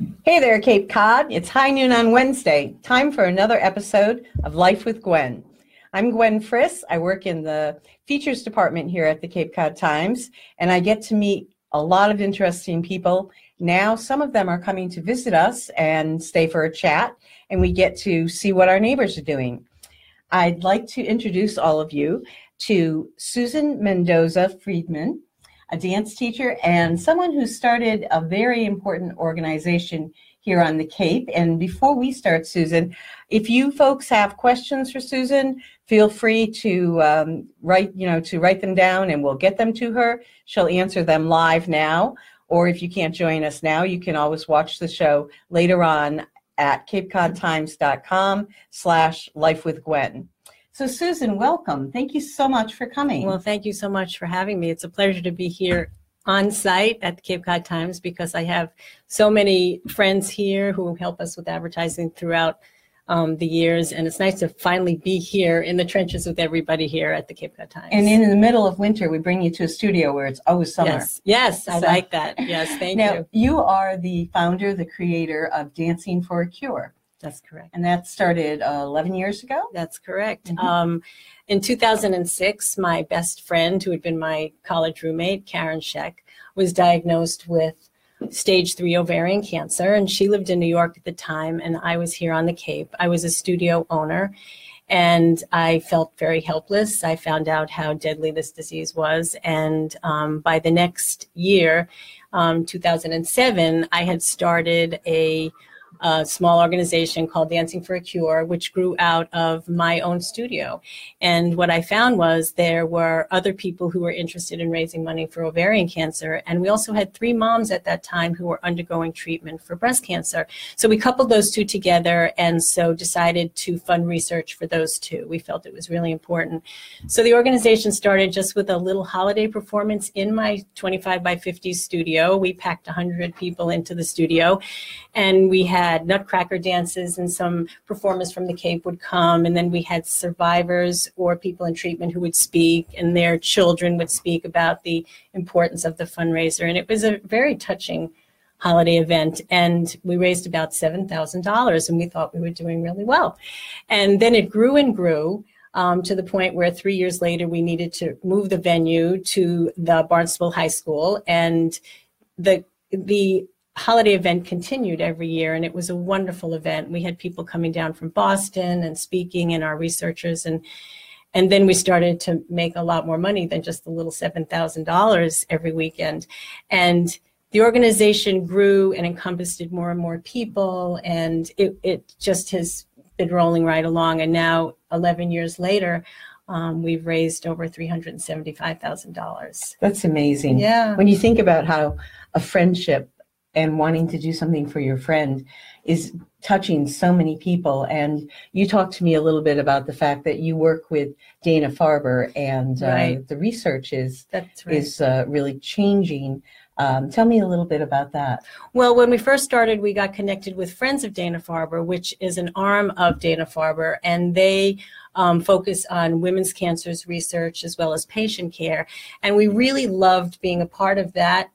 Hey there, Cape Cod. It's high noon on Wednesday. Time for another episode of Life with Gwen. I'm Gwen Friss. I work in the features department here at the Cape Cod Times, and I get to meet a lot of interesting people. Now, some of them are coming to visit us and stay for a chat, and we get to see what our neighbors are doing. I'd like to introduce all of you to Susan Mendoza Friedman a dance teacher, and someone who started a very important organization here on the Cape. And before we start, Susan, if you folks have questions for Susan, feel free to um, write, you know, to write them down, and we'll get them to her. She'll answer them live now. Or if you can't join us now, you can always watch the show later on at capecodtimes.com slash life with Gwen. So, Susan, welcome. Thank you so much for coming. Well, thank you so much for having me. It's a pleasure to be here on site at the Cape Cod Times because I have so many friends here who help us with advertising throughout um, the years, and it's nice to finally be here in the trenches with everybody here at the Cape Cod Times. And in the middle of winter, we bring you to a studio where it's always summer. Yes, yes, I like that. Yes, thank now, you. you are the founder, the creator of Dancing for a Cure. That's correct. And that started uh, 11 years ago? That's correct. Mm-hmm. Um, in 2006, my best friend, who had been my college roommate, Karen Sheck, was diagnosed with stage three ovarian cancer. And she lived in New York at the time, and I was here on the Cape. I was a studio owner, and I felt very helpless. I found out how deadly this disease was. And um, by the next year, um, 2007, I had started a a small organization called Dancing for a Cure, which grew out of my own studio. And what I found was there were other people who were interested in raising money for ovarian cancer. And we also had three moms at that time who were undergoing treatment for breast cancer. So we coupled those two together and so decided to fund research for those two. We felt it was really important. So the organization started just with a little holiday performance in my 25 by 50 studio. We packed 100 people into the studio and we had had nutcracker dances and some performers from the Cape would come. And then we had survivors or people in treatment who would speak and their children would speak about the importance of the fundraiser. And it was a very touching holiday event and we raised about $7,000 and we thought we were doing really well. And then it grew and grew. Um, to the point where three years later we needed to move the venue to the Barnstable High School, and the the holiday event continued every year and it was a wonderful event we had people coming down from boston and speaking and our researchers and and then we started to make a lot more money than just the little $7000 every weekend and the organization grew and encompassed more and more people and it, it just has been rolling right along and now 11 years later um, we've raised over $375,000. That's amazing. Yeah. When you think about how a friendship and wanting to do something for your friend is touching so many people. And you talked to me a little bit about the fact that you work with Dana Farber, and uh, the research is right. is uh, really changing. Um, tell me a little bit about that. Well, when we first started, we got connected with Friends of Dana Farber, which is an arm of Dana Farber, and they um, focus on women's cancers research as well as patient care. And we really loved being a part of that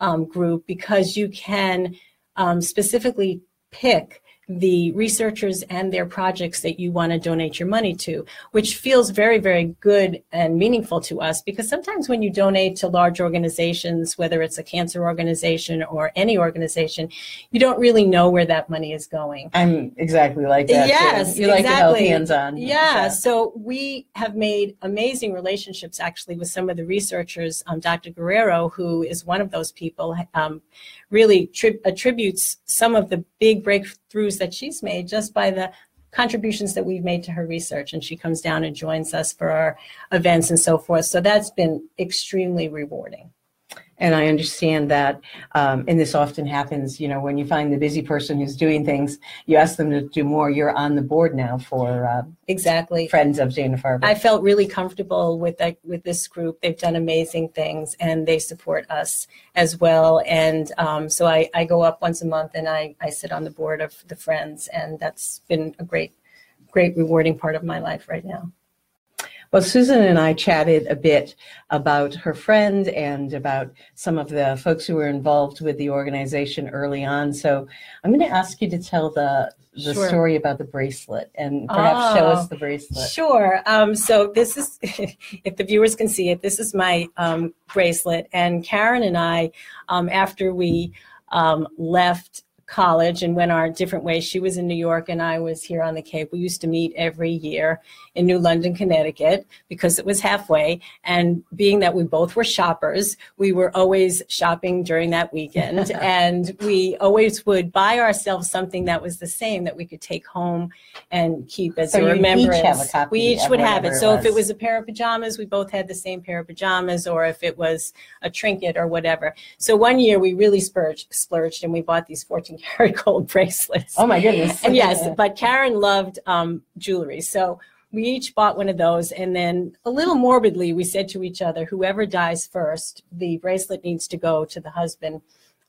um, group because you can um, specifically pick the researchers and their projects that you want to donate your money to, which feels very, very good and meaningful to us because sometimes when you donate to large organizations, whether it's a cancer organization or any organization, you don't really know where that money is going. I'm exactly like that. Yes, too. you exactly. like to help hands on. Yeah, so we have made amazing relationships actually with some of the researchers. Um, Dr. Guerrero, who is one of those people, um, really tri- attributes some of the big breakthroughs that she's made just by the contributions that we've made to her research. And she comes down and joins us for our events and so forth. So that's been extremely rewarding. And I understand that, um, and this often happens, you know, when you find the busy person who's doing things, you ask them to do more. You're on the board now for uh, exactly Friends of Dana Farber. I felt really comfortable with that with this group. They've done amazing things, and they support us as well. And um, so I, I go up once a month, and I I sit on the board of the Friends, and that's been a great, great rewarding part of my life right now. Well, Susan and I chatted a bit about her friend and about some of the folks who were involved with the organization early on. So I'm going to ask you to tell the the Sure. story about the bracelet and perhaps show Oh, us the bracelet. Sure. Um, so this is, if the viewers can see it, this is my um, bracelet. And Karen and I, um, after we um, left college and went our different ways, she was in New York and I was here on the Cape. We used to meet every year in New London, Connecticut, because it was halfway. And being that we both were shoppers, we were always shopping during that weekend. and we always would buy ourselves something that was the same that we could take home and keep as So a remembrance. have a copy we each would have it. So if it was. was a pair of pajamas, we both had the same pair of pajamas, or if it was a trinket or whatever. So one year we really splurged, splurged and we bought these 14 karat gold bracelets. Oh my goodness. And yes, but Karen loved um, jewelry. So we each bought one of those. And then a little morbidly, we said to each other, whoever dies first, the bracelet needs to go to the husband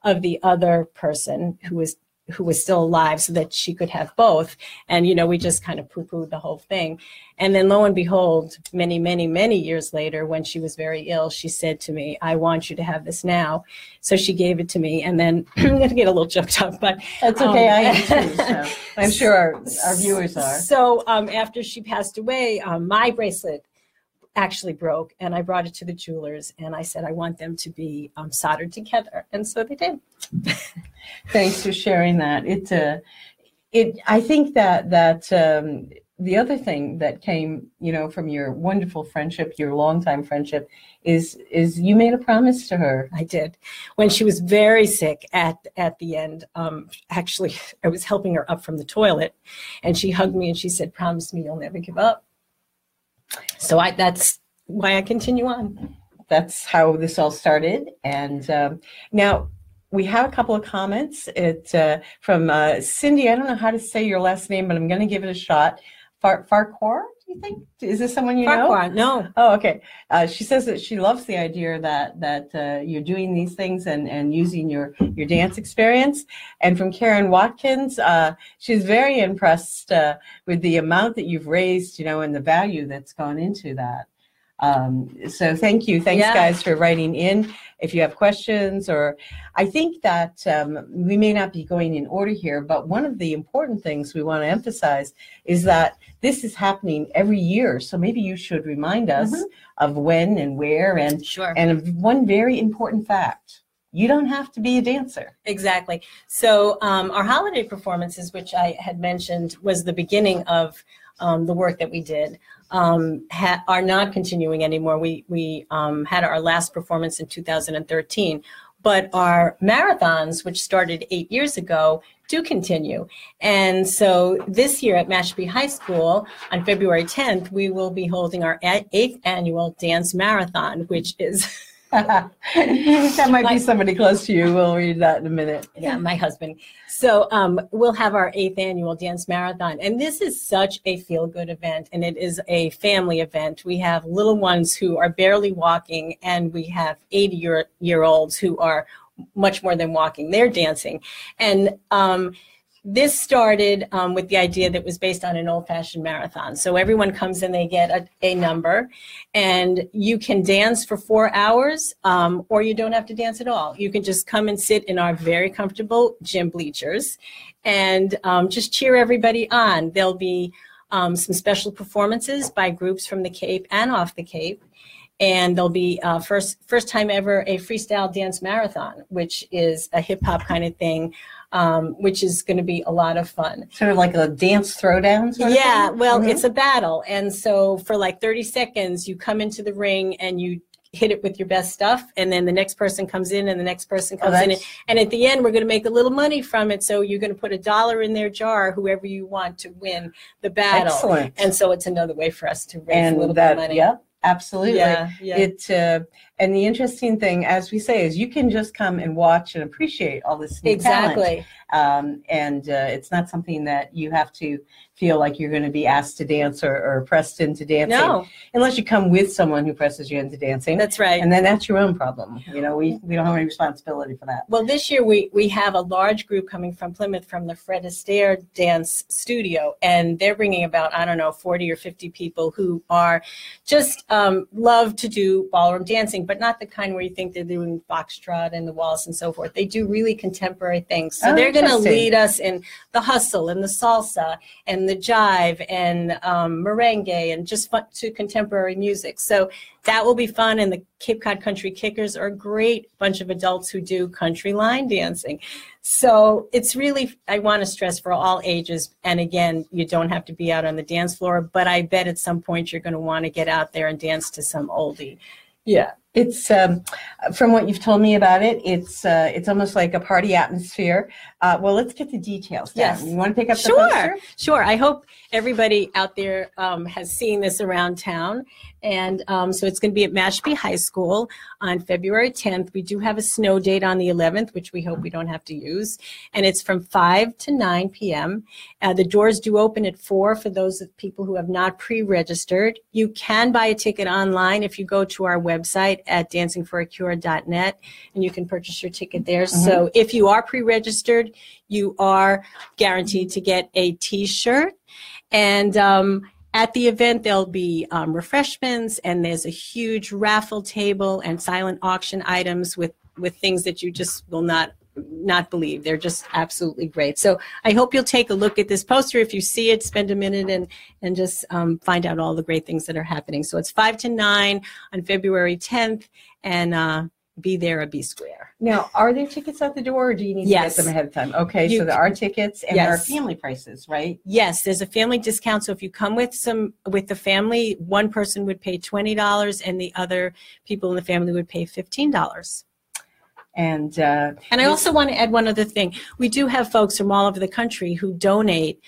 of the other person who was who was still alive so that she could have both. And, you know, we just kind of poo pooed the whole thing. And then lo and behold, many, many, many years later, when she was very ill, she said to me, I want you to have this now. So she gave it to me. And then I'm going to get a little choked up, but That's okay. I am Um, too. So I'm sure our, our viewers are. so um, after she passed away, um, my bracelet actually broke, and I brought it to the jewelers, and I said I want them to be um, soldered together, and so they did. Thanks for sharing that. It, uh, it. I think that that um, the other thing that came, you know, from your wonderful friendship, your longtime friendship, is is you made a promise to her. I did. When she was very sick at at the end, um, actually, I was helping her up from the toilet, and she hugged me and she said, "Promise me you'll never give up." So I that's why I continue on. That's how this all started. And um, now we have a couple of comments. It uh, from uh, Cindy. I don't know how to say your last name, but I'm going to give it a shot. Far Farquhar, you think? Is this someone you know? Farquhar, no, Oh, okay. Uh, she says that she loves the idea that that uh, you're doing these things and, and using your your dance experience. And from Karen Watkins, uh, she's very impressed uh, with the amount that you've raised, you know, and the value that's gone into that. Um, so thank you, thanks Yeah. guys for writing in. If you have questions, or I think that um, we may not be going in order here, but one of the important things we want to emphasize is that this is happening every year. So maybe you should remind us Mhm. of when and where and sure. and one very important fact. You don't have to be a dancer. Exactly. So um, our holiday performances, which I had mentioned, was the beginning of um, the work that we did. Um, ha- are not continuing anymore. We we um, had our last performance in 2013, but our marathons, which started eight years ago, do continue. And so this year at Mashpee High School on February 10th, we will be holding our eighth annual dance marathon, which is that might be somebody close to you. We'll read that in a minute. yeah, my husband. So um, we'll have our eighth annual dance marathon, and this is such a feel-good event, and it is a family event. We have little ones who are barely walking, and we have 80-year-olds who are much more than walking; they're dancing, and um, this started um, with the idea that was based on an old-fashioned marathon. So everyone comes and they get a, a number, and you can dance for four hours, um, or you don't have to dance at all. You can just come and sit in our very comfortable gym bleachers, and um, just cheer everybody on. There'll be um, some special performances by groups from the Cape and off the Cape. And there'll be uh, first first time ever a freestyle dance marathon, which is a hip hop kind of thing, um, which is going to be a lot of fun. Sort of like a dance throwdown. Yeah, well, Mhm. it's a battle. And so for like 30 seconds, you come into the ring and you hit it with your best stuff. And then the next person comes in and the next person Oh, comes in. And at the end, we're going to make a little money from it. So you're going to put a dollar in their jar, whoever you want to win the battle. excellent. And so it's another way for us to raise a little that, bit of money. yeah, absolutely. Yeah, yeah. It uh, And the interesting thing, as we say, is you can just come and watch and appreciate all this new talent. Um, and uh, it's not something that you have to feel like you're going to be asked to dance or, or pressed into dancing, No, unless you come with someone who presses you into dancing. that's right. and then that's your own problem. You know, we, we don't have any responsibility for that. Well, this year we, we have a large group coming from Plymouth from the Fred Astaire Dance Studio, and they're bringing about, I don't know, 40 or 50 people who are just um, love to do ballroom dancing, but not the kind where you think they're doing foxtrot and the waltz and so forth. They do really contemporary things. So Oh, they're going to lead us in the hustle and the salsa and the jive and um, merengue and just fun to contemporary music. So that will be fun. And the Cape Cod Country Kickers are a great bunch of adults who do country line dancing. So it's really, I want to stress for all ages. And again, you don't have to be out on the dance floor, but I bet at some point you're going to want to get out there and dance to some oldie. Yeah. It's um, from what you've told me about it. It's uh, it's almost like a party atmosphere. Uh, well, let's get the details. Down. Yes. You want to pick up the Sure, poster? sure. I hope everybody out there um, has seen this around town. And um, so it's going to be at Mashpee High School on February 10th. We do have a snow date on the 11th, which we hope we don't have to use. And it's from 5 to 9 p.m. Uh, the doors do open at 4 for those of people who have not pre registered. You can buy a ticket online if you go to our website at dancingforacure.net and you can purchase your ticket there. So if you are pre registered, you are guaranteed to get a t shirt. And um, at the event, there'll be um, refreshments, and there's a huge raffle table and silent auction items with with things that you just will not not believe. They're just absolutely great. So I hope you'll take a look at this poster. If you see it, spend a minute and and just um, find out all the great things that are happening. So it's five to nine on February 10th, and uh, be there or be square. Now, are there tickets at the door, or do you need Yes. to get them ahead of time? Okay, You so there are tickets, and there are family prices, right? Yes, there's a family discount. So if you come with some with the family, one person would pay twenty dollars, and the other people in the family would pay fifteen dollars. And uh, And I also want to add one other thing. We do have folks from all over the country who donate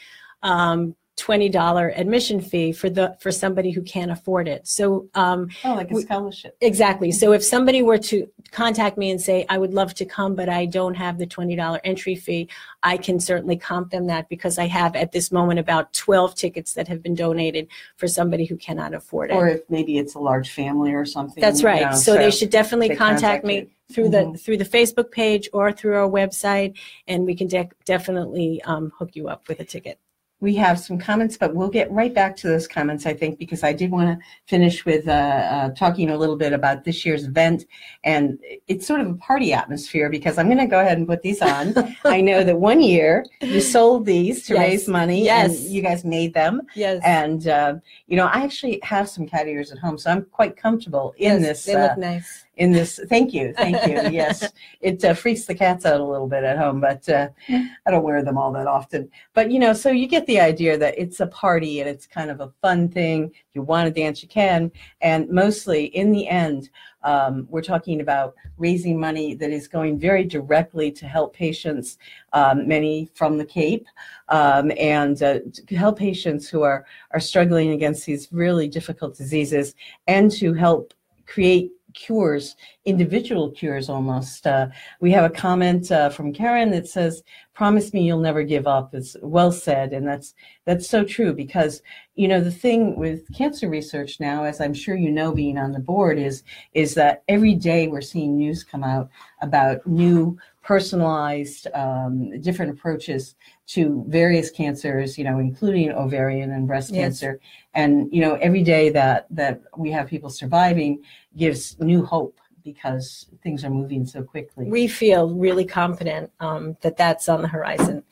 um, twenty dollar admission fee for the for somebody who can't afford it. So um, oh, like a We- scholarship. Exactly. So if somebody were to contact me and say, I would love to come, but I don't have the $20 entry fee, I can certainly comp them that because I have at this moment about 12 tickets that have been donated for somebody who cannot afford it. Or if maybe it's a large family or something. That's you right. know, so, they should definitely they contact contact me through the Mhm. through the Facebook page or through our website, and we can de- definitely um, hook you up with a ticket. We have some comments, but we'll get right back to those comments, I think, because I did want to finish with uh, uh, talking a little bit about this year's event. And it's sort of a party atmosphere because I'm going to go ahead and put these on. I know that one year you sold these to Yes. raise money. Yes. And you guys made them. Yes. And, uh, you know, I actually have some cat ears at home, so I'm quite comfortable in this. They uh, look nice. In this. Thank you, thank you. Yes, it uh, freaks the cats out a little bit at home, but uh, I don't wear them all that often. But you know, so you get the idea that it's a party and it's kind of a fun thing. If you want to dance, you can. And mostly, in the end, um, we're talking about raising money that is going very directly to help patients, um, many from the Cape, um, and uh, to help patients who are are struggling against these really difficult diseases, and to help create cures, individual cures almost. Uh, we have a comment uh, from Karen that says, "Promise me you'll never give up." It's well said, and that's that's so true because you know the thing with cancer research now, as I'm sure you know, being on the board, is is that every day we're seeing news come out about new personalized um, different approaches to various cancers you know including ovarian and breast Yes. cancer and you know every day that that we have people surviving gives new hope because things are moving so quickly we feel really confident um, that that's on the horizon,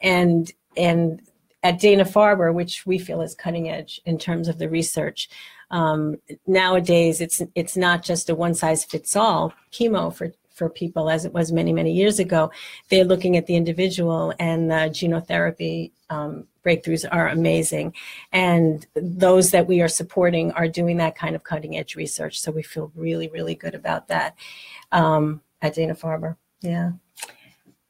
and and at Dana Farber, which we feel is cutting edge in terms of the research. Um, nowadays, it's it's not just a one size fits all chemo for for people as it was many many years ago. They're looking at the individual, and the genotherapy um, breakthroughs are amazing, and those that we are supporting are doing that kind of cutting edge research. So we feel really really good about that um, at Dana Farber. Yeah.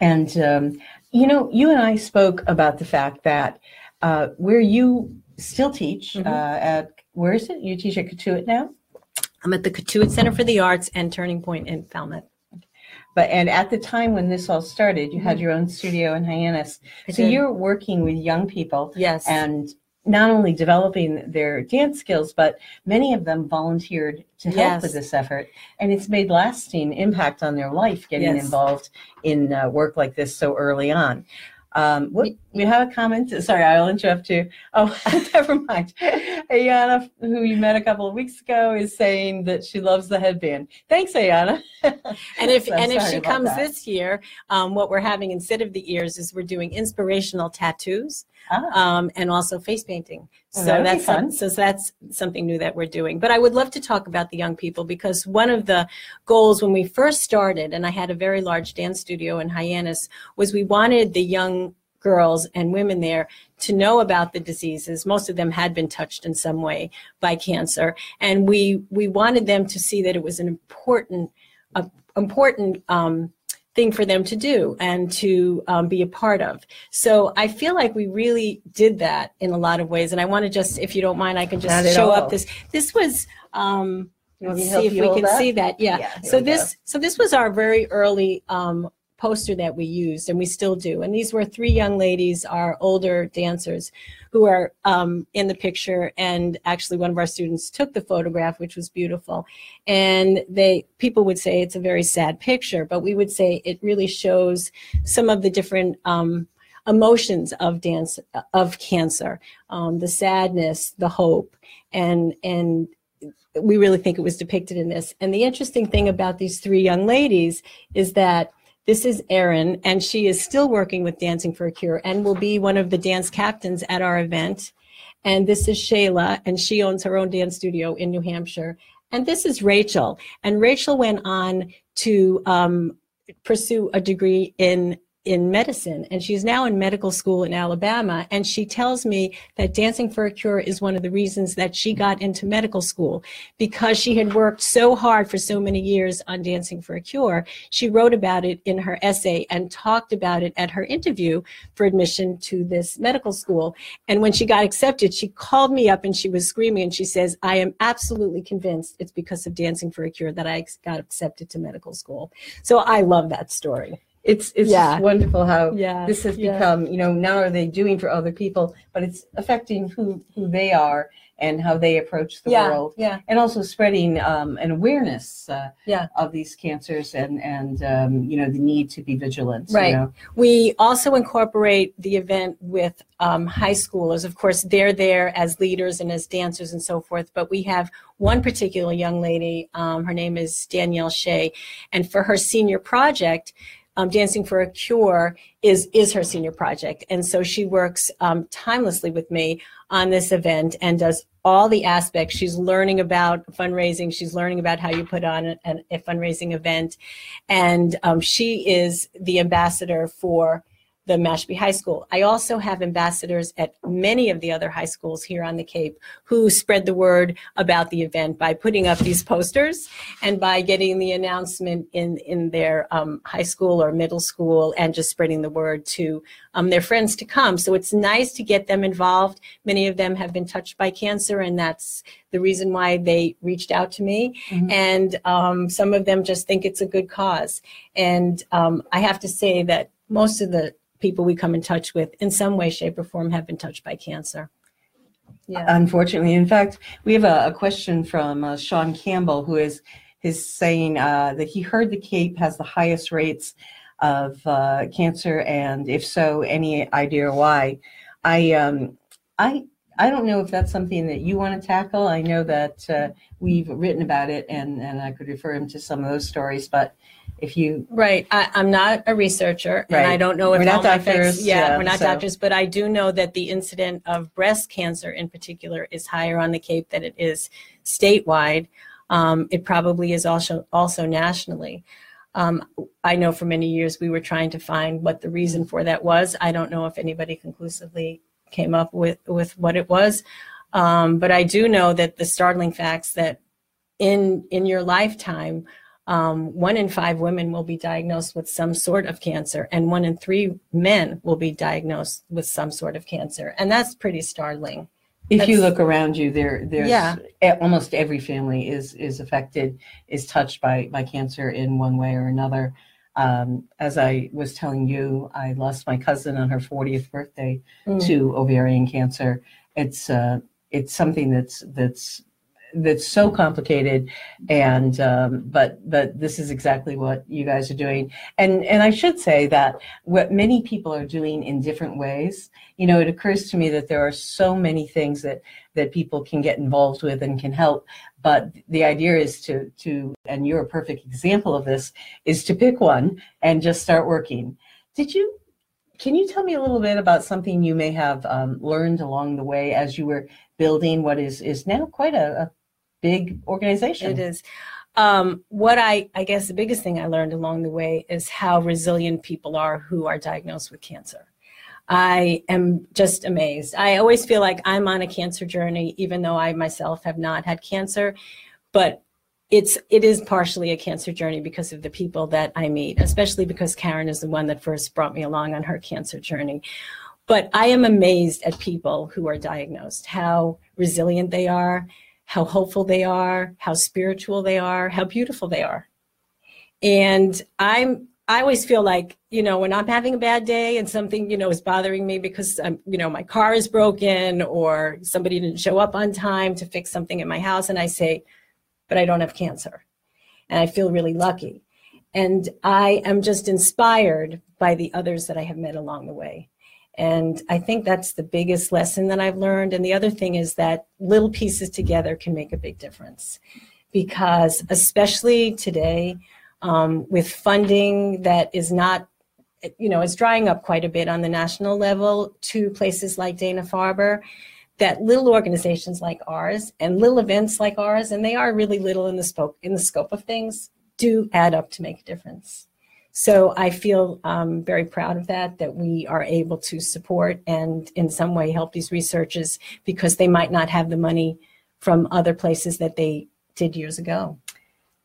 and um, you know you and i spoke about the fact that uh, where you still teach Mhm. uh, at where is it you teach at Cotuit now I'm at the Cotuit Center for the Arts and Turning Point in Falmouth. But and at the time when this all started, you had your own studio in Hyannis. Mm-hmm. I So did. you're working with young people Yes. and not only developing their dance skills, but many of them volunteered to help Yes. with this effort. And it's made lasting impact on their life getting Yes. involved in uh, work like this so early on. Um, what, we have a comment. Sorry, I'll interrupt you. Oh, never mind. Ayana, who you met a couple of weeks ago, is saying that she loves the headband. Thanks, Ayana. And if So and if she comes that. this year, um, what we're having instead of the ears is we're doing inspirational tattoos Ah, um, and also face painting. So that'd that's some- so that's something new that we're doing. But I would love to talk about the young people because one of the goals when we first started, and I had a very large dance studio in Hyannis, was we wanted the young girls and women there to know about the diseases. Most of them had been touched in some way by cancer, and we we wanted them to see that it was an important a, important um, thing for them to do and to um, be a part of. So I feel like we really did that in a lot of ways. And I want to just, if you don't mind, I can just show all. up this. This was. Um, let's see if we can see that. Yeah. Yeah, so this so this was our very early um, poster that we used, and we still do. And these were three young ladies, our older dancers, who are um, in the picture. And actually, one of our students took the photograph, which was beautiful. And they people would say it's a very sad picture, but we would say it really shows some of the different. Um, emotions of dance of cancer um, the sadness the hope and and we really think it was depicted in this. And the interesting thing about these three young ladies is that this is Erin, and she is still working with Dancing for a Cure and will be one of the dance captains at our event. And this is Shayla, and she owns her own dance studio in New Hampshire. And this is Rachel. And Rachel went on to um, pursue a degree in in medicine and she's now in medical school in Alabama and she tells me that dancing for a cure is one of the reasons that she got into medical school. Because she had worked so hard for so many years on dancing for a cure she wrote about it in her essay and talked about it at her interview for admission to this medical school. And when she got accepted she called me up and she was screaming and she says I am absolutely convinced it's because of dancing for a cure that I got accepted to medical school. So I love that story It's it's Yeah. just wonderful how Yeah, this has yeah. become, you know, not are they doing for other people, but it's affecting who who they are and how they approach the world, yeah and also spreading um, an awareness uh, Yeah. of these cancers and and um, you know the need to be vigilant. you Right. know. We also incorporate the event with um, high schoolers. Of course, they're there as leaders and as dancers and so forth. But we have one particular young lady. Um, her name is Danielle Shea, and for her senior project, um, Dancing for a Cure is is her senior project, and so she works um, timelessly with me on this event and does all the aspects. She's learning about fundraising. She's learning about how you put on an, a fundraising event, and um, she is the ambassador for the Mashpee High School. I also have ambassadors at many of the other high schools here on the Cape who spread the word about the event by putting up these posters and by getting the announcement in in their um, high school or middle school and just spreading the word to um, their friends to come. So it's nice to get them involved. Many of them have been touched by cancer, and that's the reason why they reached out to me. Mhm. And um, some of them just think it's a good cause. And um, I have to say that most of the people we come in touch with, in some way, shape, or form, have been touched by cancer. Yeah. Unfortunately, in fact, we have a, a question from uh, Sean Campbell, who is is saying uh, that he heard the Cape has the highest rates of uh, cancer, and if so, any idea why? I um, I I don't know if that's something that you want to tackle. I know that uh, we've written about it, and and I could refer him to some of those stories, but if you Right. I, I'm not a researcher, and I don't know if We're not all my facts- doctors, yeah, yeah, we're not so- doctors, but I do know that the incident of breast cancer, in particular, is higher on the Cape than it is statewide. Um, it probably is also also nationally. Um, I know for many years we were trying to find what the reason for that was. I don't know if anybody conclusively came up with with what it was, um, but I do know that the startling facts that in in your lifetime um, one in five women will be diagnosed with some sort of cancer, and one in three men will be diagnosed with some sort of cancer, and that's pretty startling. If you look around you, there, there's Yeah. almost every family is is affected, is touched by by cancer in one way or another. Um, as I was telling you, I lost my cousin on her 40th birthday Mm. to ovarian cancer. It's uh, it's something that's that's that's so complicated, and um, but but this is exactly what you guys are doing. And and I should say that what many people are doing in different ways. You know, it occurs to me that there are so many things that that people can get involved with and can help. But the idea is to to and you're a perfect example of this is to pick one and just start working. Did you? Can you tell me a little bit about something you may have um, learned along the way as you were building what is is now quite a, a big organization? It is. Um, what I, I guess the biggest thing I learned along the way is how resilient people are who are diagnosed with cancer. I am just amazed. I always feel like I'm on a cancer journey, even though I myself have not had cancer. But it's it is partially a cancer journey because of the people that I meet, especially because Karen is the one that first brought me along on her cancer journey. But I am amazed at people who are diagnosed, how resilient they are, how hopeful they are, how spiritual they are, how beautiful they are. And I'm I always feel like, you know, when I'm having a bad day and something, you know, is bothering me because I'm, you know, my car is broken or somebody didn't show up on time to fix something in my house and I say, but I don't have cancer. And I feel really lucky. And I am just inspired by the others that I have met along the way. And I think that's the biggest lesson that I've learned. And the other thing is that little pieces together can make a big difference. Because, especially today, um, with funding that is not, you know, is drying up quite a bit on the national level to places like Dana Farber, that little organizations like ours and little events like ours, and they are really little in the scope in the scope of things, do add up to make a difference. So I feel um, very proud of that, that we are able to support and in some way help these researchers because they might not have the money from other places that they did years ago.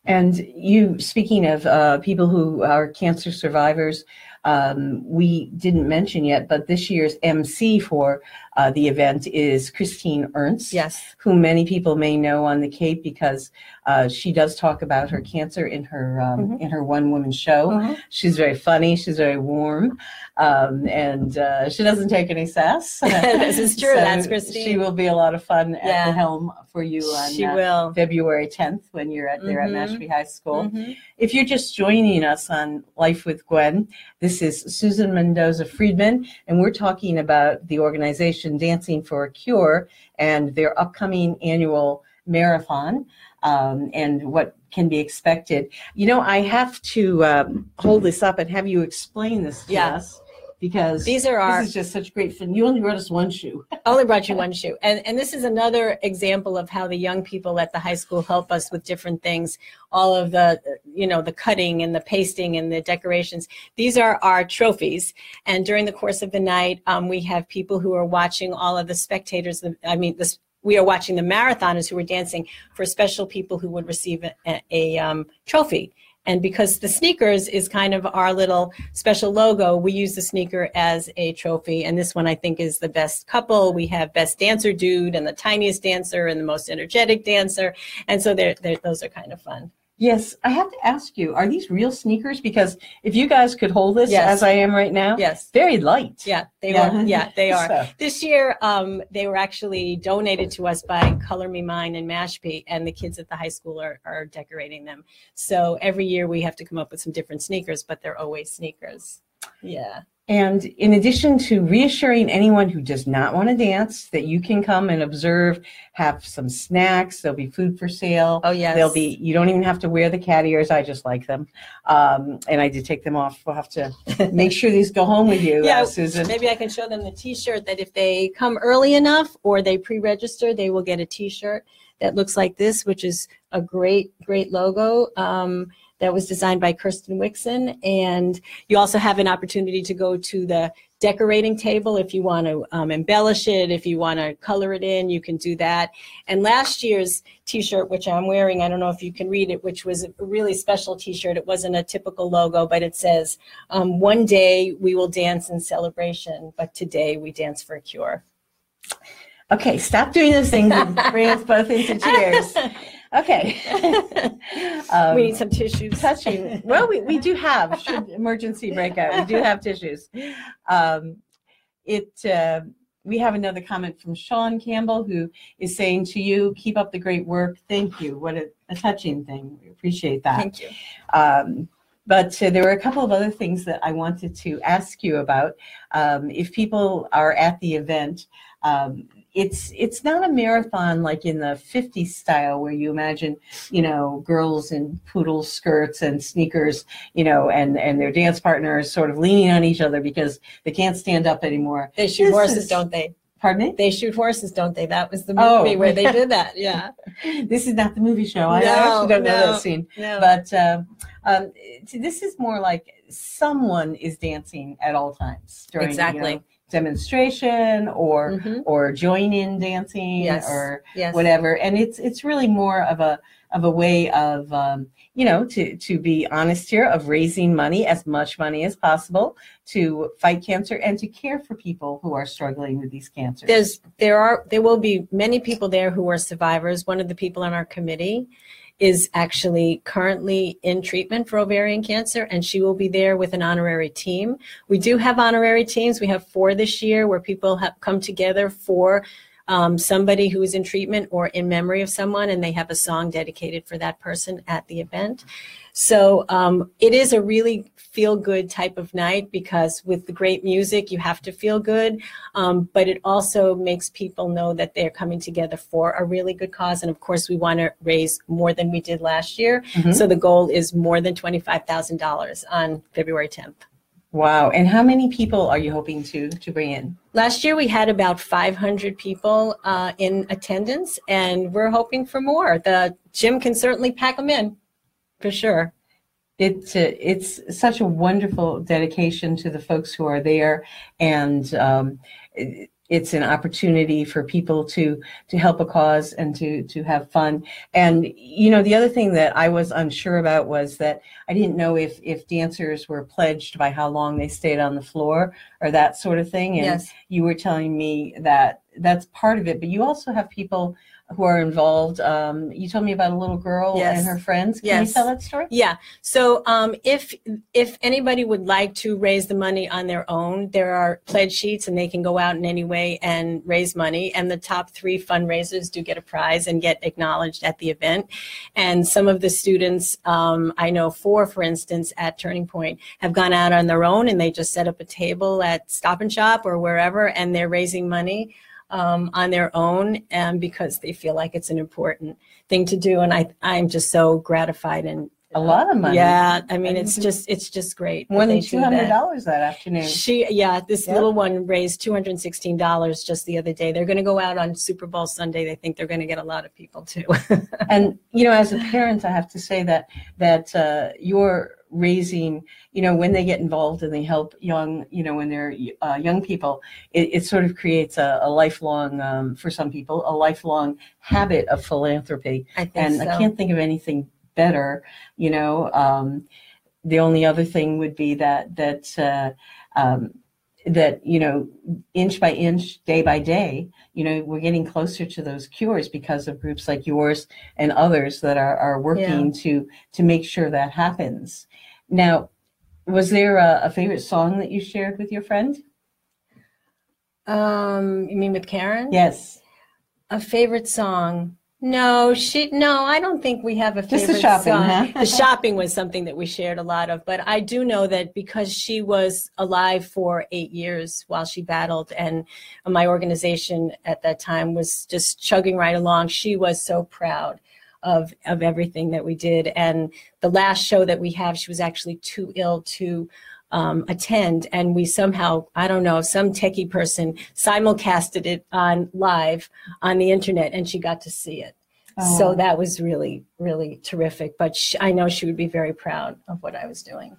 And you, speaking of uh, people who are cancer survivors, um, we didn't mention yet, but this year's MC for uh, the event is Christine Ernst, Yes. who many people may know on the Cape because uh, she does talk about her cancer in her um, Mhm. in her one woman show. She's very funny. She's very warm, um, and uh, she doesn't take any sass. This is true. That's Christine. She will be a lot of fun at the helm for you on She uh, will. February 10th when you're at there Mhm. at Mashpee High School. Mhm. If you're just joining us on Life with Gwen, this is Susan Mendoza Friedman, and we're talking about the organization Dancing for a Cure and their upcoming annual marathon um, and what can be expected. You know, I have to um, hold this up and have you explain this to Yeah. us because These are our this is just such great fun. You only brought us one shoe. only brought you one shoe. And and this is another example of how the young people at the high school help us with different things. All of the you know the cutting and the pasting and the decorations. These are our trophies. And during the course of the night, um, we have people who are watching all of the spectators. the- I mean, this, we are watching the marathoners who are dancing for special people who would receive a, a um, trophy. And because the sneakers is kind of our little special logo, we use the sneaker as a trophy. And this one I think is the best couple. We have best dancer dude and the tiniest dancer and the most energetic dancer. And so they're, they're, those are kind of fun. Yes, I have to ask you, are these real sneakers? Because if you guys could hold this Yes. as I am right now, Yes. very light. Yeah, they Yeah. are. Yeah, they are. So- This year, um, they were actually donated to us by Color Me Mine and Mashpee, and the kids at the high school are, are decorating them. So every year we have to come up with some different sneakers, but they're always sneakers. Yeah. And in addition to reassuring anyone who does not want to dance that you can come and observe, have some snacks, there'll be food for sale. Oh, yes. There'll be, you don't even have to wear the cat ears. I just like them. Um, and I did take them off. We'll have to make sure these go home with you, Yeah, uh, Susan. Maybe I can show them the T-shirt that if they come early enough or they pre-register, they will get a T-shirt that looks like this, which is a great, great logo. Um, that was designed by Kirsten Wixon. And you also have an opportunity to go to the decorating table if you want to um, embellish it, if you want to color it in, you can do that. And last year's T-shirt, which I'm wearing, I don't know if you can read it, which was a really special T-shirt. It wasn't a typical logo, but it says, um, "One day we will dance in celebration, but today we dance for a cure." Okay, stop doing those things and bring us both into tears. Okay. Um, we need some tissues. touching. Well, we, we do have, should emergency break out, we do have tissues. Um, it, uh, we have another comment from Sean Campbell who is saying to you, keep up the great work. Thank you. What a, a touching thing. We appreciate that. Thank you. Um, but uh, there were a couple of other things that I wanted to ask you about. Um, if people are at the event, um, it's it's not a marathon like in the 50s style where you imagine you know girls in poodle skirts and sneakers you know and and their dance partners sort of leaning on each other because they can't stand up anymore They shoot This horses, is- don't they? pardon me They shoot horses, don't they? That was the Oh. movie where they did that. Yeah. this is not the movie show i No, actually don't know that scene No. but um, um, this is more like someone is dancing at all times during you Exactly. know, demonstration or Mhm. or join in dancing Yes. or Yes. whatever and it's it's really more of a of a way of um, you know to to be honest here of raising money as much money as possible to fight cancer and to care for people who are struggling with these cancers There's there are there will be many people there who are survivors. One of the people on our committee is actually currently in treatment for ovarian cancer and she will be there with an honorary team. We do have honorary teams. We have four this year where people have come together for um, somebody who is in treatment or in memory of someone and they have a song dedicated for that person at the event. So um, it is a really feel good type of night because with the great music, you have to feel good. Um, but it also makes people know that they're coming together for a really good cause. And of course, we want to raise more than we did last year. Mhm. So the goal is more than $25,000 on February 10th. wow and how many people are you hoping to to bring in Last year, we had about 500 people uh, in attendance, and we're hoping for more. The gym can certainly pack them in, for sure. it's uh, it's such a wonderful dedication to the folks who are there and um, it- it's an opportunity for people to to help a cause and to to have fun and you know the other thing that i was unsure about was that i didn't know if if dancers were pledged by how long they stayed on the floor or that sort of thing and Yes. you were telling me that that's part of it but you also have people who are involved um, you told me about a little girl Yes. and her friends can Yes. you tell that story Yeah. So um, if if anybody would like to raise the money on their own, there are pledge sheets, and they can go out in any way and raise money. And the top three fundraisers do get a prize and get acknowledged at the event. And some of the students, um, I know four, for instance, at Turning Point, have gone out on their own and they just set up a table at Stop and Shop or wherever, and they're raising money. Um, on their own, and because they feel like it's an important thing to do, and I, I'm just so gratified and a lot of money yeah, I mean, it's Mhm. just it's just great. that more than two hundred dollars that afternoon. She yeah, this Yeah. little one raised two hundred sixteen dollars just the other day. They're going to go out on Super Bowl Sunday. They think they're going to get a lot of people too. And you know, as a parent, I have to say that that uh, you're raising, you know, when they get involved and they help young, you know, when they're uh, young people, it, it sort of creates a, a lifelong, um, for some people, a lifelong habit of philanthropy. I think And so. I can't think of anything better, you know. Um, the only other thing would be that that uh, um, that you know, inch by inch, day by day, you know, we're getting closer to those cures because of groups like yours and others that are are working to to make sure that happens. Now, was there a, a favorite song that you shared with your friend? um, you mean with Karen? Yes, A favorite song? No, she. No, I don't think we have a Just the favorite shopping, song. huh? the shopping was something that we shared a lot of, but I do know that because she was alive for eight years while she battled, and my organization at that time was just chugging right along. She was so proud of of everything that we did, and the last show that we have, she was actually too ill to um, attend, and we somehow, I don't know, some techie person simulcasted it on live on the internet, and she got to see it. So Oh. that was really, really terrific. But sh I know she would be very proud of what I was doing.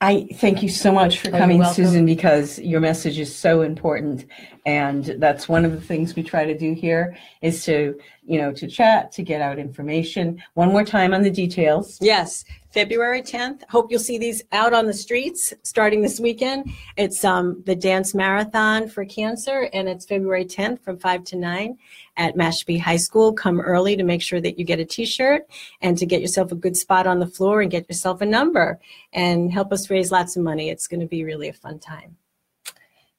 I thank you so much for Oh, coming, welcome. Susan, because your message is so important, and that's one of the things we try to do here is to, you know, to chat, to get out information. One more time on the details. Yes. February 10th. Hope you'll see these out on the streets starting this weekend. It's um, the Dance Marathon for Cancer, and it's February 10th from 5 to 9 at Mashpee High School. Come early to make sure that you get a t shirt and to get yourself a good spot on the floor and get yourself a number and help us raise lots of money. It's going to be really a fun time.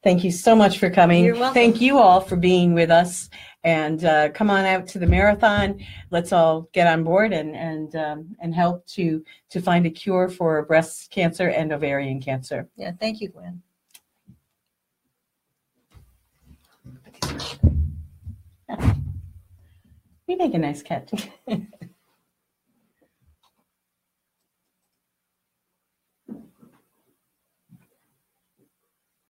Thank you so much for coming. You're welcome. Thank you all for being with us. And uh, come on out to the marathon. Let's all get on board and and um, and help to to find a cure for breast cancer and ovarian cancer. Yeah, thank you, Gwen. You make a nice cat.